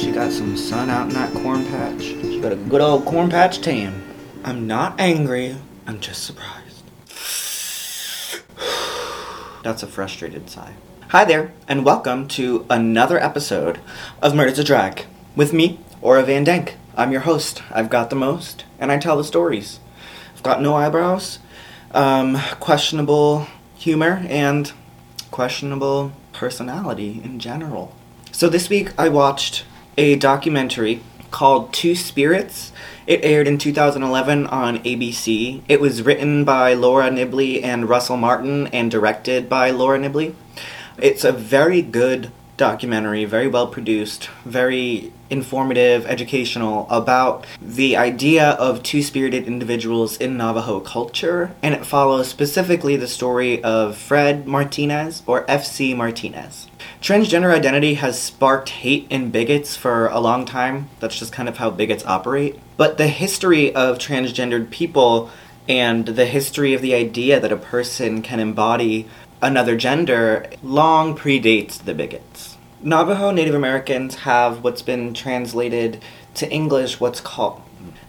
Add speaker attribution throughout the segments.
Speaker 1: she got some sun out in that corn patch. She got a good old corn patch tan. I'm not angry, I'm just surprised. That's a frustrated sigh. Hi there, and welcome to another episode of Murder's a Drag. With me, Aura Van Denk. I'm your host. I've got the most, and I tell the stories. I've got no eyebrows, um, questionable humor, and questionable personality in general. So this week I watched a documentary called Two Spirits. It aired in 2011 on ABC. It was written by Laura Nibley and Russell Martin and directed by Laura Nibley. It's a very good documentary, very well produced, very informative, educational about the idea of two spirited individuals in Navajo culture, and it follows specifically the story of Fred Martinez or FC Martinez. Transgender identity has sparked hate and bigots for a long time. That's just kind of how bigots operate. But the history of transgendered people and the history of the idea that a person can embody another gender long predates the bigots. Navajo Native Americans have what's been translated to English what's called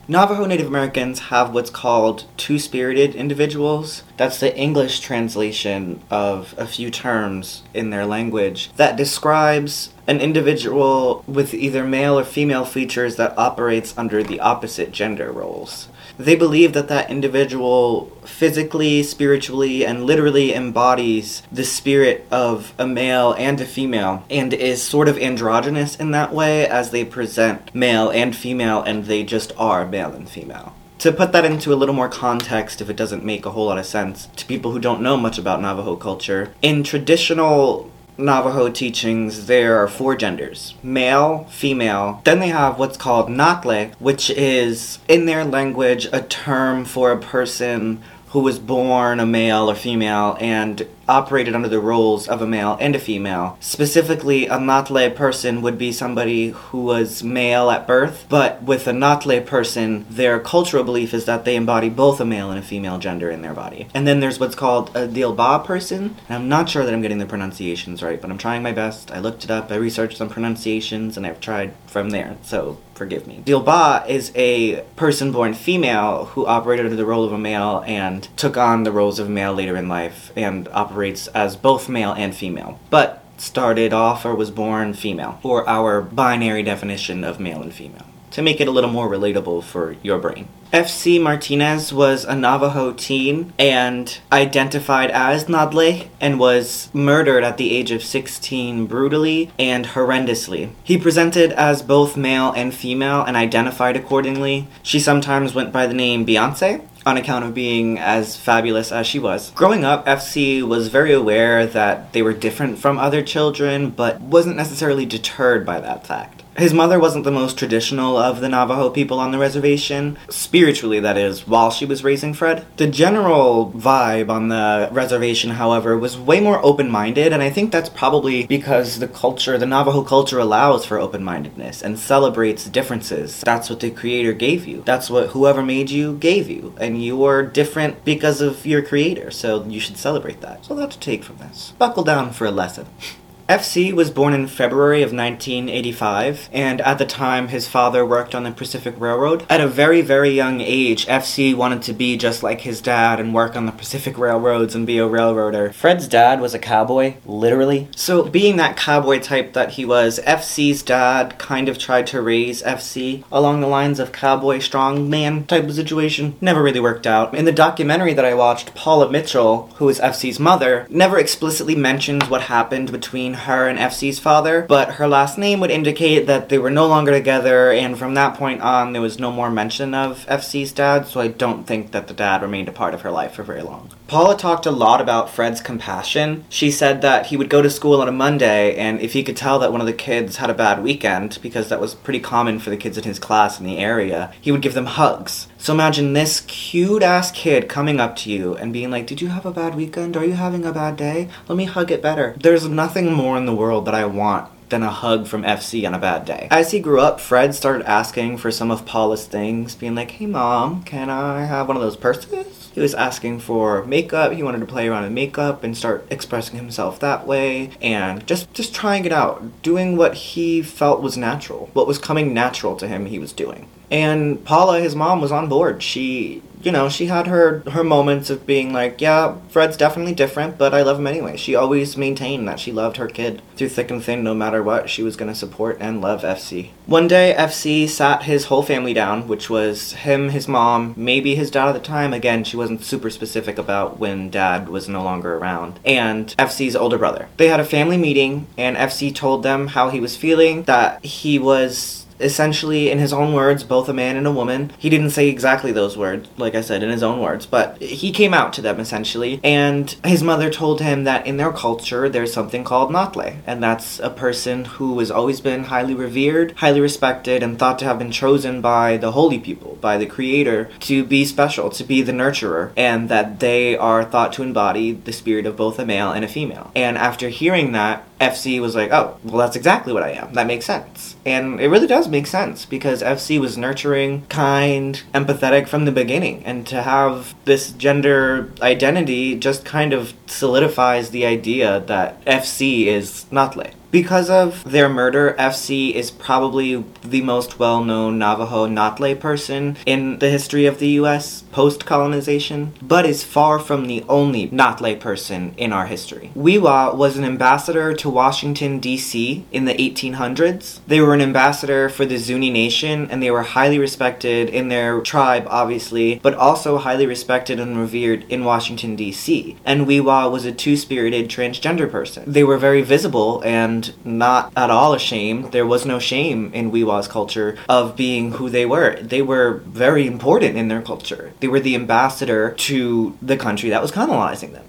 Speaker 1: Navajo Native Americans have what's called two spirited individuals. That's the English translation of a few terms in their language that describes an individual with either male or female features that operates under the opposite gender roles. They believe that that individual physically, spiritually, and literally embodies the spirit of a male and a female and is sort of androgynous in that way as they present male and female and they just are male and female. To put that into a little more context, if it doesn't make a whole lot of sense to people who don't know much about Navajo culture, in traditional Navajo teachings, there are four genders male, female. Then they have what's called Natle, which is, in their language, a term for a person who was born a male or female and operated under the roles of a male and a female. Specifically, a Natle person would be somebody who was male at birth, but with a Natle person, their cultural belief is that they embody both a male and a female gender in their body. And then there's what's called a Dilba person, and I'm not sure that I'm getting the pronunciations right, but I'm trying my best. I looked it up, I researched some pronunciations, and I've tried from there, so forgive me. Dilba is a person born female who operated under the role of a male and took on the roles of a male later in life and operated operates as both male and female, but started off or was born female, or our binary definition of male and female, to make it a little more relatable for your brain. FC Martinez was a Navajo teen and identified as Nadle and was murdered at the age of 16 brutally and horrendously. He presented as both male and female and identified accordingly. She sometimes went by the name Beyonce on account of being as fabulous as she was. Growing up, FC was very aware that they were different from other children, but wasn't necessarily deterred by that fact. His mother wasn't the most traditional of the Navajo people on the reservation, spiritually, that is, while she was raising Fred. The general vibe on the reservation, however, was way more open minded, and I think that's probably because the culture, the Navajo culture, allows for open mindedness and celebrates differences. That's what the Creator gave you. That's what whoever made you gave you, and you are different because of your Creator, so you should celebrate that. So a take from this. Buckle down for a lesson. FC was born in February of 1985, and at the time his father worked on the Pacific Railroad. At a very, very young age, FC wanted to be just like his dad and work on the Pacific Railroads and be a railroader. Fred's dad was a cowboy, literally. So, being that cowboy type that he was, FC's dad kind of tried to raise FC along the lines of cowboy strongman type of situation. Never really worked out. In the documentary that I watched, Paula Mitchell, who is FC's mother, never explicitly mentions what happened between her and FC's father, but her last name would indicate that they were no longer together, and from that point on, there was no more mention of FC's dad, so I don't think that the dad remained a part of her life for very long. Paula talked a lot about Fred's compassion. She said that he would go to school on a Monday, and if he could tell that one of the kids had a bad weekend, because that was pretty common for the kids in his class in the area, he would give them hugs. So imagine this cute ass kid coming up to you and being like, Did you have a bad weekend? Are you having a bad day? Let me hug it better. There's nothing more in the world that I want than a hug from FC on a bad day. As he grew up, Fred started asking for some of Paula's things, being like, hey mom, can I have one of those purses? He was asking for makeup. He wanted to play around with makeup and start expressing himself that way and just just trying it out, doing what he felt was natural. What was coming natural to him, he was doing. And Paula, his mom, was on board. She you know, she had her her moments of being like, yeah, Fred's definitely different, but I love him anyway. She always maintained that she loved her kid through thick and thin, no matter what. She was gonna support and love FC. One day, FC sat his whole family down, which was him, his mom, maybe his dad at the time. Again, she wasn't super specific about when dad was no longer around, and FC's older brother. They had a family meeting, and FC told them how he was feeling, that he was essentially, in his own words, both a man and a woman. He didn't say exactly those words, like I said, in his own words, but he came out to them essentially. And his mother told him that in their culture, there's something called Natle, and that's a person who has always been highly revered, highly respected, and thought to have been chosen by the holy people, by the Creator, to be special, to be the nurturer, and that they are thought to embody the spirit of both a male and a female. And after hearing that, FC was like, oh, well, that's exactly what I am. That makes sense. And it really does make sense because FC was nurturing, kind, empathetic from the beginning. And to have this gender identity just kind of solidifies the idea that FC is not Natle. Because of their murder, FC is probably the most well known Navajo Natle person in the history of the US post colonization, but is far from the only Natle person in our history. We'wha was an ambassador to Washington, D.C. in the 1800s. They were an ambassador for the Zuni Nation and they were highly respected in their tribe, obviously, but also highly respected and revered in Washington, D.C. And We'wha was a two spirited transgender person. They were very visible and not at all ashamed. There was no shame in We'wha's culture of being who they were. They were very important in their culture. They were the ambassador to the country that was colonizing them.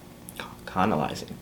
Speaker 1: Colonizing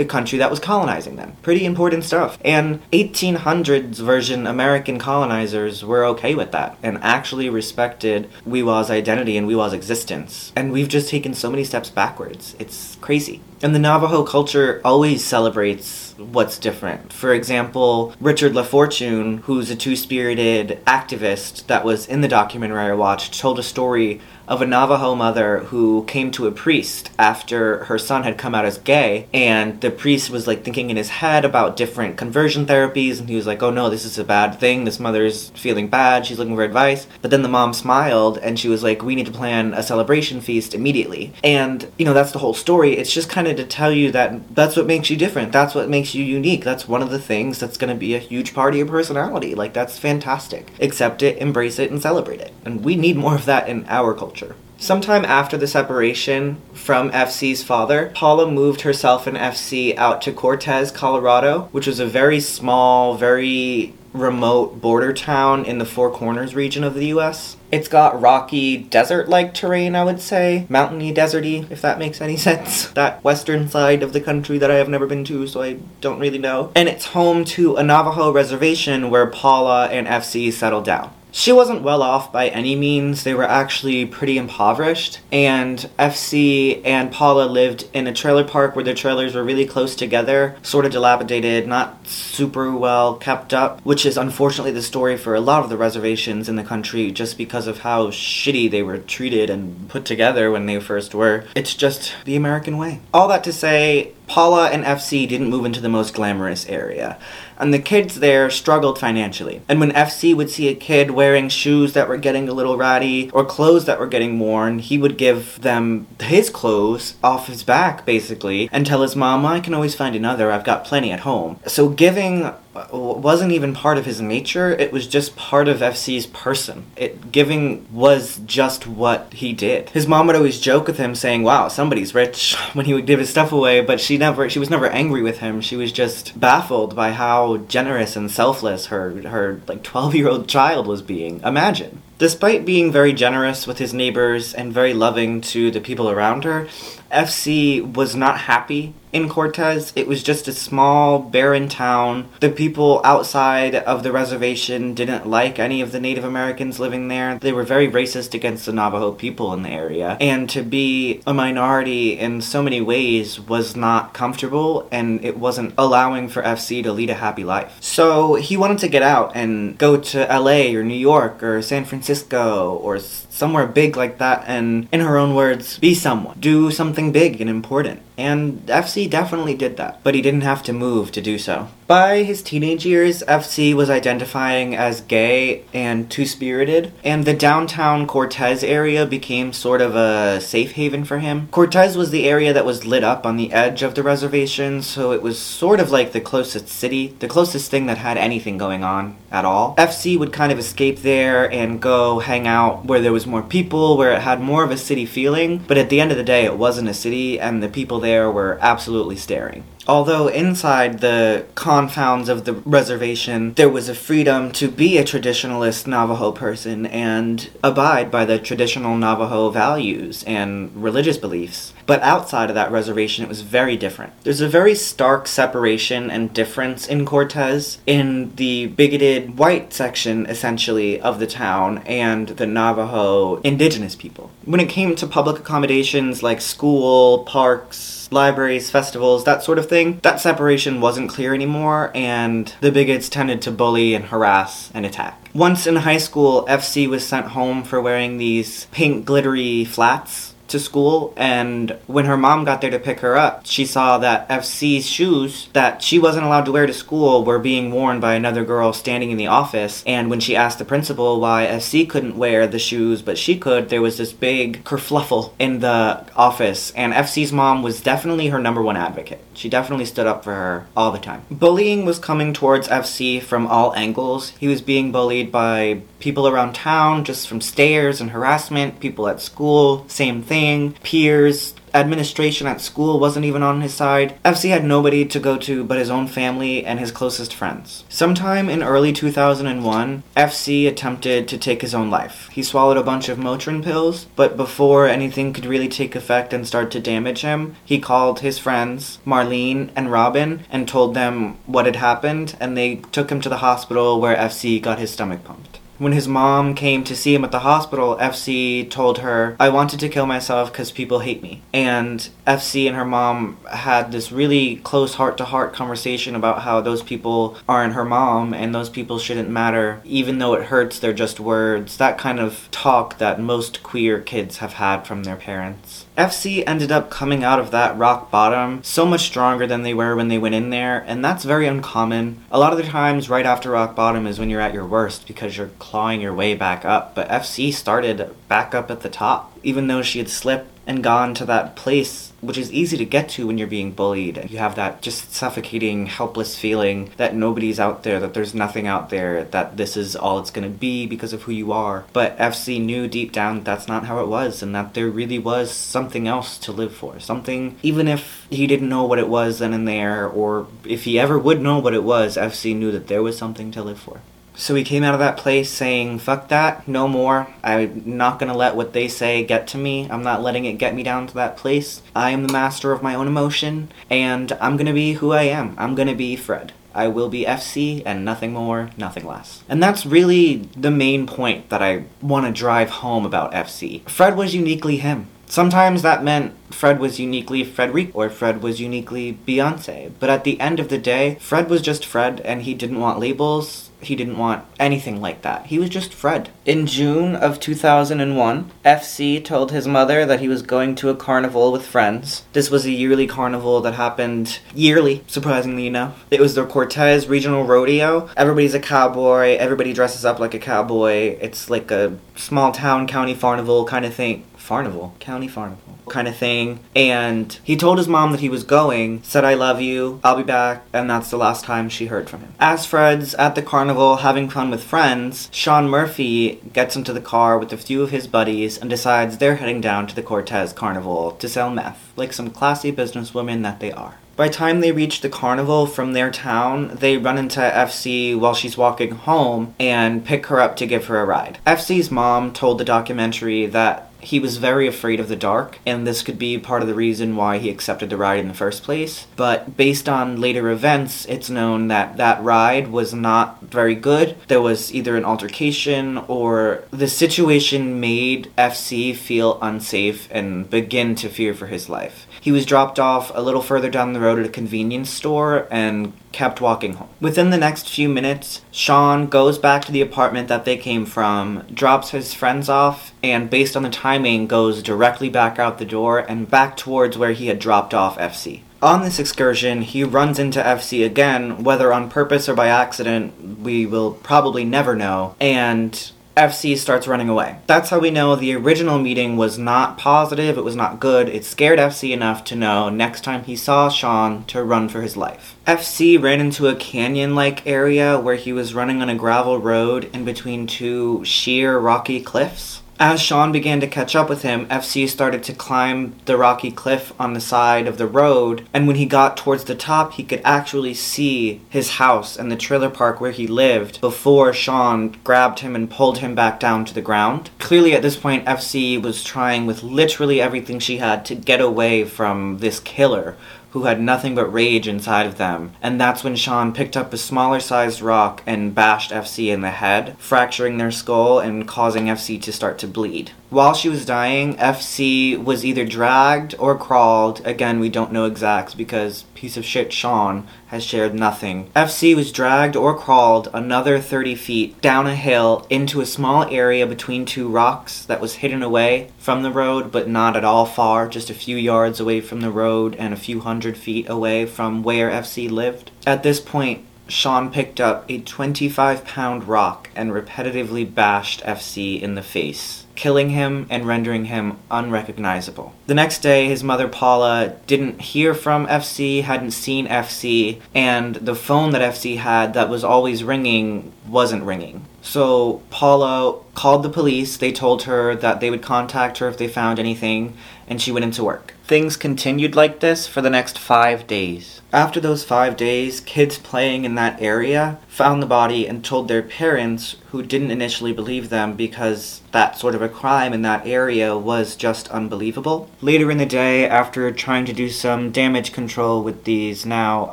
Speaker 1: the country that was colonizing them. Pretty important stuff. And 1800s version American colonizers were okay with that and actually respected We'wha's identity and We'wha's existence. And we've just taken so many steps backwards. It's crazy. And the Navajo culture always celebrates what's different. For example, Richard LaFortune, who's a two spirited activist that was in the documentary I watched, told a story of a Navajo mother who came to a priest after her son had come out as gay, and the priest was like thinking in his head about different conversion therapies, and he was like, "Oh no, this is a bad thing. This mother's feeling bad. She's looking for advice." But then the mom smiled, and she was like, "We need to plan a celebration feast immediately." And you know that's the whole story. It's just kind of to tell you that that's what makes you different. That's what makes you unique. That's one of the things that's going to be a huge part of your personality. Like that's fantastic. Accept it, embrace it, and celebrate it. And we need more of that in our culture culture. Sometime after the separation from FC's father, Paula moved herself and FC out to Cortez, Colorado, which was a very small, very remote border town in the Four Corners region of the US. It's got rocky, desert like terrain, I would say. Mountainy, deserty, if that makes any sense. That western side of the country that I have never been to, so I don't really know. And it's home to a Navajo reservation where Paula and FC settled down. She wasn't well off by any means. They were actually pretty impoverished. And FC and Paula lived in a trailer park where their trailers were really close together, sort of dilapidated, not super well kept up, which is unfortunately the story for a lot of the reservations in the country just because of how shitty they were treated and put together when they first were. It's just the American way. All that to say, Paula and FC didn't move into the most glamorous area, and the kids there struggled financially. And when FC would see a kid wearing shoes that were getting a little ratty or clothes that were getting worn, he would give them his clothes off his back, basically, and tell his mom, I can always find another, I've got plenty at home. So giving wasn't even part of his nature. It was just part of FC's person. It giving was just what he did. His mom would always joke with him, saying, "Wow, somebody's rich," when he would give his stuff away. But she never, she was never angry with him. She was just baffled by how generous and selfless her her like twelve year old child was being. Imagine. Despite being very generous with his neighbors and very loving to the people around her, FC was not happy in Cortez. It was just a small, barren town. The people outside of the reservation didn't like any of the Native Americans living there. They were very racist against the Navajo people in the area. And to be a minority in so many ways was not comfortable and it wasn't allowing for FC to lead a happy life. So he wanted to get out and go to LA or New York or San Francisco or somewhere big like that and, in her own words, be someone. Do something big and important. And FC definitely did that, but he didn't have to move to do so. By his teenage years, FC was identifying as gay and two spirited, and the downtown Cortez area became sort of a safe haven for him. Cortez was the area that was lit up on the edge of the reservation, so it was sort of like the closest city, the closest thing that had anything going on at all. FC would kind of escape there and go hang out where there was more people, where it had more of a city feeling, but at the end of the day, it wasn't a city, and the people there were absolutely staring. Although inside the confounds of the reservation, there was a freedom to be a traditionalist Navajo person and abide by the traditional Navajo values and religious beliefs. But outside of that reservation, it was very different. There's a very stark separation and difference in Cortez in the bigoted white section, essentially, of the town and the Navajo indigenous people. When it came to public accommodations like school, parks, libraries, festivals, that sort of thing, that separation wasn't clear anymore, and the bigots tended to bully and harass and attack. Once in high school, FC was sent home for wearing these pink glittery flats to school and when her mom got there to pick her up she saw that fc's shoes that she wasn't allowed to wear to school were being worn by another girl standing in the office and when she asked the principal why fc couldn't wear the shoes but she could there was this big kerfluffle in the office and fc's mom was definitely her number one advocate. She definitely stood up for her all the time. Bullying was coming towards fc from all angles. He was being bullied by people around town just from stares and harassment people at school same thing peers, administration at school wasn't even on his side. FC had nobody to go to but his own family and his closest friends. Sometime in early 2001, FC attempted to take his own life. He swallowed a bunch of Motrin pills, but before anything could really take effect and start to damage him, he called his friends, Marlene and Robin, and told them what had happened, and they took him to the hospital where FC got his stomach pumped. When his mom came to see him at the hospital, FC told her, I wanted to kill myself because people hate me. And FC and her mom had this really close heart to heart conversation about how those people aren't her mom and those people shouldn't matter. Even though it hurts, they're just words. That kind of talk that most queer kids have had from their parents. FC ended up coming out of that rock bottom so much stronger than they were when they went in there, and that's very uncommon. A lot of the times, right after rock bottom is when you're at your worst because you're clawing your way back up, but FC started back up at the top. Even though she had slipped and gone to that place, which is easy to get to when you're being bullied. and You have that just suffocating, helpless feeling that nobody's out there, that there's nothing out there, that this is all it's going to be because of who you are. But FC knew deep down that that's not how it was, and that there really was something else to live for. Something, even if he didn't know what it was then and there, or if he ever would know what it was, FC knew that there was something to live for. So he came out of that place saying, fuck that, no more. I'm not gonna let what they say get to me. I'm not letting it get me down to that place. I am the master of my own emotion, and I'm gonna be who I am. I'm gonna be Fred. I will be FC and nothing more, nothing less. And that's really the main point that I want to drive home about FC. Fred was uniquely him. Sometimes that meant Fred was uniquely Frederic or Fred was uniquely Beyonce. But at the end of the day, Fred was just Fred and he didn't want labels. He didn't want anything like that. He was just Fred. In June of 2001, FC told his mother that he was going to a carnival with friends. This was a yearly carnival that happened yearly, surprisingly enough. It was the Cortez Regional Rodeo. Everybody's a cowboy, everybody dresses up like a cowboy. It's like a small town county carnival kind of thing. Carnival, county carnival kind of thing. And he told his mom that he was going, said, I love you, I'll be back, and that's the last time she heard from him. As Fred's at the carnival having fun with friends, Sean Murphy gets into the car with a few of his buddies and decides they're heading down to the Cortez Carnival to sell meth, like some classy businesswomen that they are. By the time they reach the carnival from their town, they run into FC while she's walking home and pick her up to give her a ride. FC's mom told the documentary that he was very afraid of the dark, and this could be part of the reason why he accepted the ride in the first place. But based on later events, it's known that that ride was not very good. There was either an altercation or the situation made FC feel unsafe and begin to fear for his life. He was dropped off a little further down the road at a convenience store and kept walking home. Within the next few minutes, Sean goes back to the apartment that they came from, drops his friends off, and based on the timing, goes directly back out the door and back towards where he had dropped off FC. On this excursion, he runs into FC again, whether on purpose or by accident, we will probably never know, and FC starts running away. That's how we know the original meeting was not positive, it was not good. It scared FC enough to know next time he saw Sean to run for his life. FC ran into a canyon like area where he was running on a gravel road in between two sheer rocky cliffs. As Sean began to catch up with him, FC started to climb the rocky cliff on the side of the road, and when he got towards the top, he could actually see his house and the trailer park where he lived before Sean grabbed him and pulled him back down to the ground. Clearly, at this point, FC was trying with literally everything she had to get away from this killer who had nothing but rage inside of them. And that's when Sean picked up a smaller sized rock and bashed FC in the head, fracturing their skull and causing FC to start to bleed. While she was dying, FC was either dragged or crawled. Again, we don't know exacts because piece of shit Sean has shared nothing. FC was dragged or crawled another 30 feet down a hill into a small area between two rocks that was hidden away from the road, but not at all far, just a few yards away from the road and a few hundred feet away from where FC lived. At this point, Sean picked up a 25 pound rock and repetitively bashed FC in the face killing him and rendering him unrecognizable. The next day, his mother Paula didn't hear from FC, hadn't seen FC, and the phone that FC had that was always ringing wasn't ringing. So Paula called the police. They told her that they would contact her if they found anything, and she went into work. Things continued like this for the next five days. After those five days, kids playing in that area found the body and told their parents, who didn't initially believe them because that sort of a crime in that area was just unbelievable. Later in the day, after trying to do some damage control with these now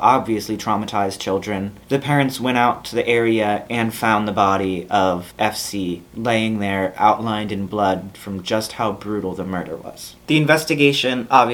Speaker 1: obviously traumatized children, the parents went out to the area and found the body of FC laying there outlined in blood from just how brutal the murder was. The investigation obviously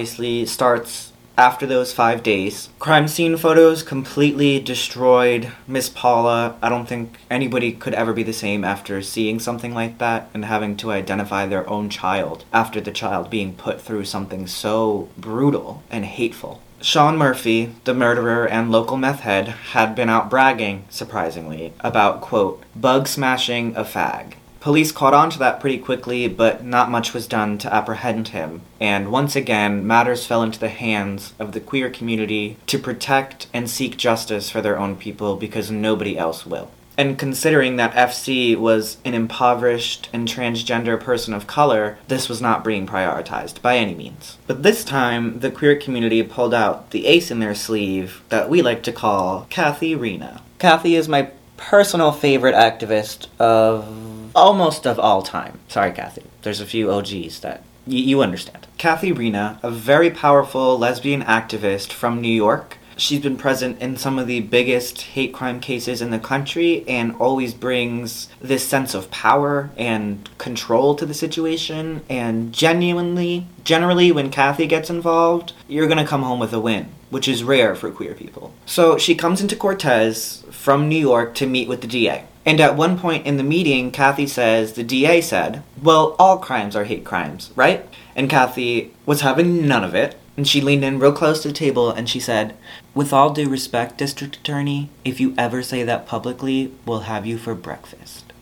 Speaker 1: starts after those five days. Crime scene photos completely destroyed Miss Paula. I don't think anybody could ever be the same after seeing something like that and having to identify their own child after the child being put through something so brutal and hateful. Sean Murphy, the murderer and local meth head, had been out bragging, surprisingly, about, quote, bug smashing a fag. Police caught on to that pretty quickly, but not much was done to apprehend him, and once again, matters fell into the hands of the queer community to protect and seek justice for their own people because nobody else will. And considering that FC was an impoverished and transgender person of color, this was not being prioritized by any means. But this time, the queer community pulled out the ace in their sleeve that we like to call Cathy Renna. Cathy is my personal favorite activist of almost of all time. Sorry, Cathy. There's a few OGs that y- you understand. Cathy Renna, a very powerful lesbian activist from New York. She's been present in some of the biggest hate crime cases in the country and always brings this sense of power and control to the situation. And genuinely, generally, when Cathy gets involved, you're gonna come home with a win, which is rare for queer people. So she comes into Cortez from New York to meet with the DA. And at one point in the meeting, Cathy says, the DA said, Well, all crimes are hate crimes, right? And Cathy was having none of it. And she leaned in real close to the table and she said, With all due respect, District Attorney, if you ever say that publicly, we'll have you for breakfast.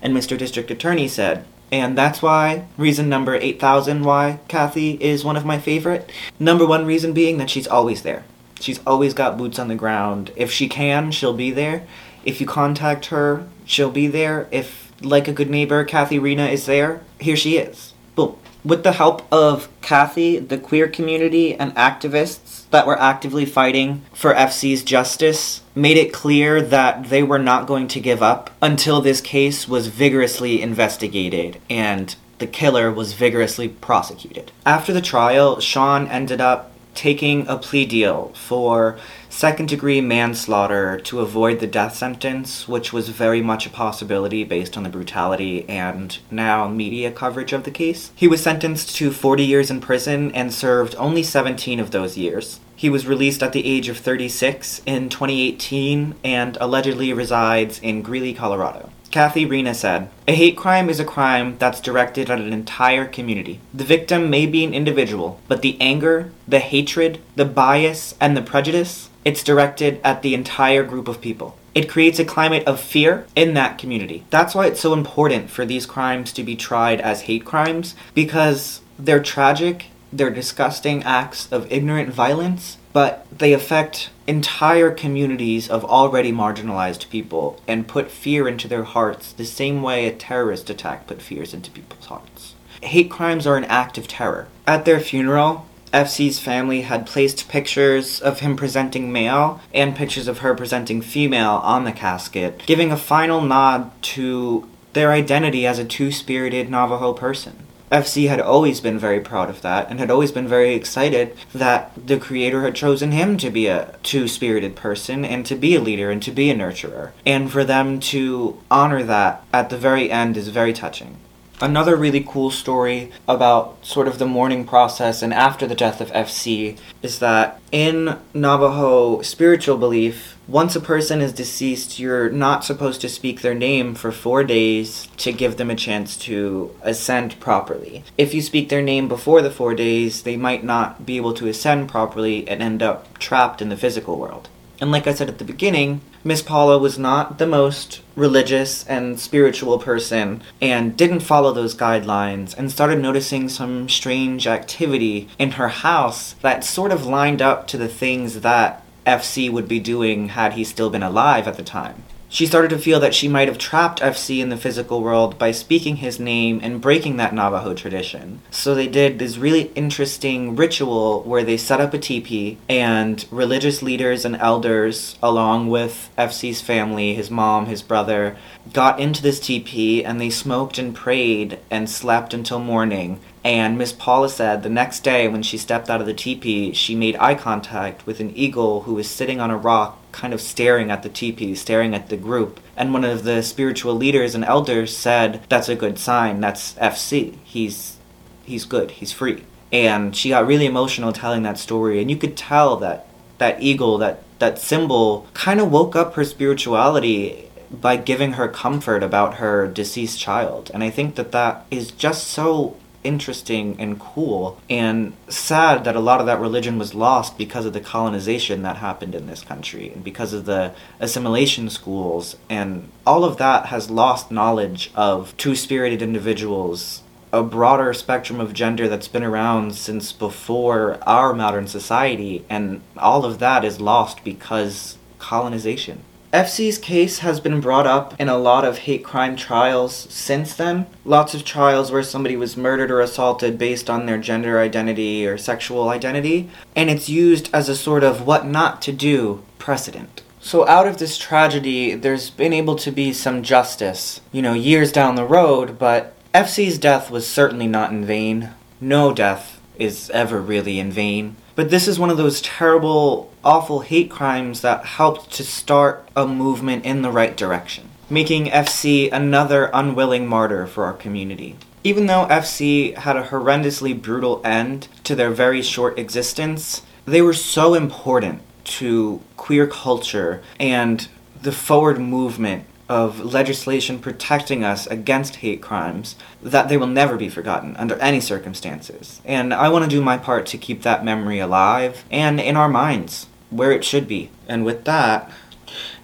Speaker 1: And Mr. District Attorney said, and that's why, reason number 8000 why Cathy is one of my favorite. Number one reason being that she's always there. She's always got boots on the ground. If she can, she'll be there. If you contact her, she'll be there. If, like a good neighbor, Cathy Renna is there, here she is. Boom. With the help of Cathy, the queer community, and activists that were actively fighting for FC's justice made it clear that they were not going to give up until this case was vigorously investigated and the killer was vigorously prosecuted. After the trial, Sean ended up taking a plea deal for second degree manslaughter to avoid the death sentence, which was very much a possibility based on the brutality and now media coverage of the case. He was sentenced to 40 years in prison and served only 17 of those years. He was released at the age of 36 in 2018 and allegedly resides in Greeley, Colorado. Cathy Renna said, A hate crime is a crime that's directed at an entire community. The victim may be an individual, but the anger, the hatred, the bias, and the prejudice, it's directed at the entire group of people. It creates a climate of fear in that community. That's why it's so important for these crimes to be tried as hate crimes, because they're tragic, they're disgusting acts of ignorant violence, but they affect entire communities of already marginalized people and put fear into their hearts the same way a terrorist attack put fears into people's hearts. Hate crimes are an act of terror. At their funeral, FC's family had placed pictures of him presenting male and pictures of her presenting female on the casket, giving a final nod to their identity as a two spirited Navajo person. FC had always been very proud of that and had always been very excited that the creator had chosen him to be a two spirited person and to be a leader and to be a nurturer. And for them to honor that at the very end is very touching. Another really cool story about sort of the mourning process and after the death of FC is that in Navajo spiritual belief, once a person is deceased, you're not supposed to speak their name for four days to give them a chance to ascend properly. If you speak their name before the four days, they might not be able to ascend properly and end up trapped in the physical world. And like I said at the beginning, Miss Paula was not the most religious and spiritual person and didn't follow those guidelines and started noticing some strange activity in her house that sort of lined up to the things that FC would be doing had he still been alive at the time. She started to feel that she might have trapped FC in the physical world by speaking his name and breaking that Navajo tradition. So they did this really interesting ritual where they set up a teepee and religious leaders and elders, along with FC's family, his mom, his brother, got into this teepee and they smoked and prayed and slept until morning. And Miss Paula said the next day when she stepped out of the teepee, she made eye contact with an eagle who was sitting on a rock kind of staring at the teepee, staring at the group. And one of the spiritual leaders and elders said, "That's a good sign. That's FC. He's he's good. He's free." And she got really emotional telling that story, and you could tell that that eagle, that that symbol, kind of woke up her spirituality by giving her comfort about her deceased child. And I think that that is just so interesting and cool and sad that a lot of that religion was lost because of the colonization that happened in this country and because of the assimilation schools. And all of that has lost knowledge of two-spirited individuals a broader spectrum of gender that's been around since before our modern society. And all of that is lost because colonization FC's case has been brought up in a lot of hate crime trials since then. Lots of trials where somebody was murdered or assaulted based on their gender identity or sexual identity, and it's used as a sort of what not to do precedent. So, out of this tragedy, there's been able to be some justice, you know, years down the road, but FC's death was certainly not in vain. No death is ever really in vain. But this is one of those terrible, awful hate crimes that helped to start a movement in the right direction, making FC another unwilling martyr for our community. Even though FC had a horrendously brutal end to their very short existence, they were so important to queer culture and the forward movement of legislation protecting us against hate crimes that they will never be forgotten under any circumstances. And I want to do my part to keep that memory alive and in our minds where it should be. And with that,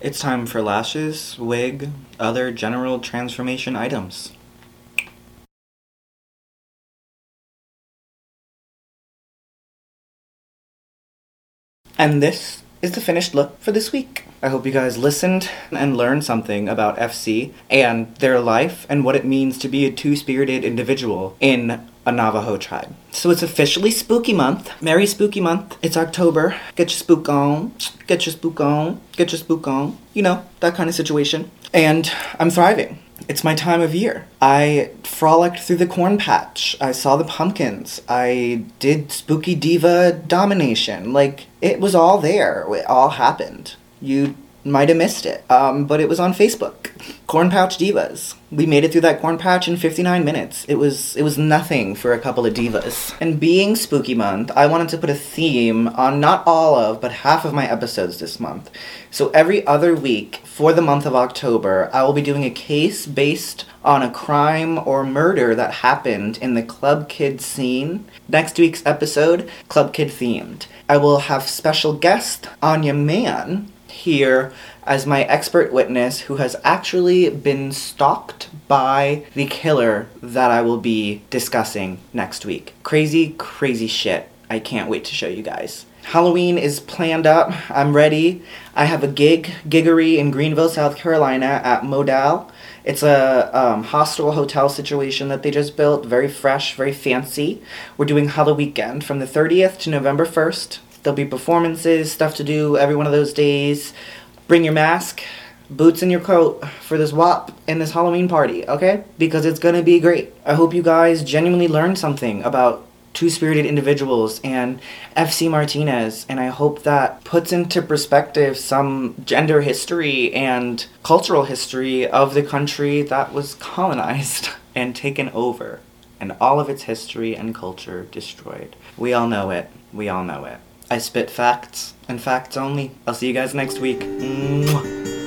Speaker 1: it's time for lashes, wig, other general transformation items. And this is the finished look for this week. I hope you guys listened and learned something about FC and their life and what it means to be a two spirited individual in a Navajo tribe. So it's officially spooky month. Merry spooky month. It's October. Get your spook on. Get your spook on. Get your spook on. You know, that kind of situation. And I'm thriving. It's my time of year. I frolicked through the corn patch. I saw the pumpkins. I did spooky diva domination. Like, it was all there. It all happened. You might have missed it, um, but it was on Facebook. Corn Pouch Divas. We made it through that corn patch in 59 minutes. It was it was nothing for a couple of divas. And being spooky month, I wanted to put a theme on not all of, but half of my episodes this month. So every other week for the month of October, I will be doing a case based on a crime or murder that happened in the Club Kid scene. Next week's episode, Club Kid themed. I will have special guest Anya Mann here as my expert witness who has actually been stalked by the killer that I will be discussing next week. Crazy, crazy shit. I can't wait to show you guys. Halloween is planned up. I'm ready. I have a gig, giggery in Greenville, South Carolina at Modal. It's a um, hostel hotel situation that they just built, very fresh, very fancy. We're doing Halloween weekend from the 30th to November 1st. There'll be performances, stuff to do every one of those days. Bring your mask, boots and your coat for this WAP and this Halloween party, okay? Because it's gonna be great. I hope you guys genuinely learned something about two spirited individuals and FC Martinez, and I hope that puts into perspective some gender history and cultural history of the country that was colonized and taken over, and all of its history and culture destroyed. We all know it. We all know it. I spit facts and facts only. I'll see you guys next week. Mwah.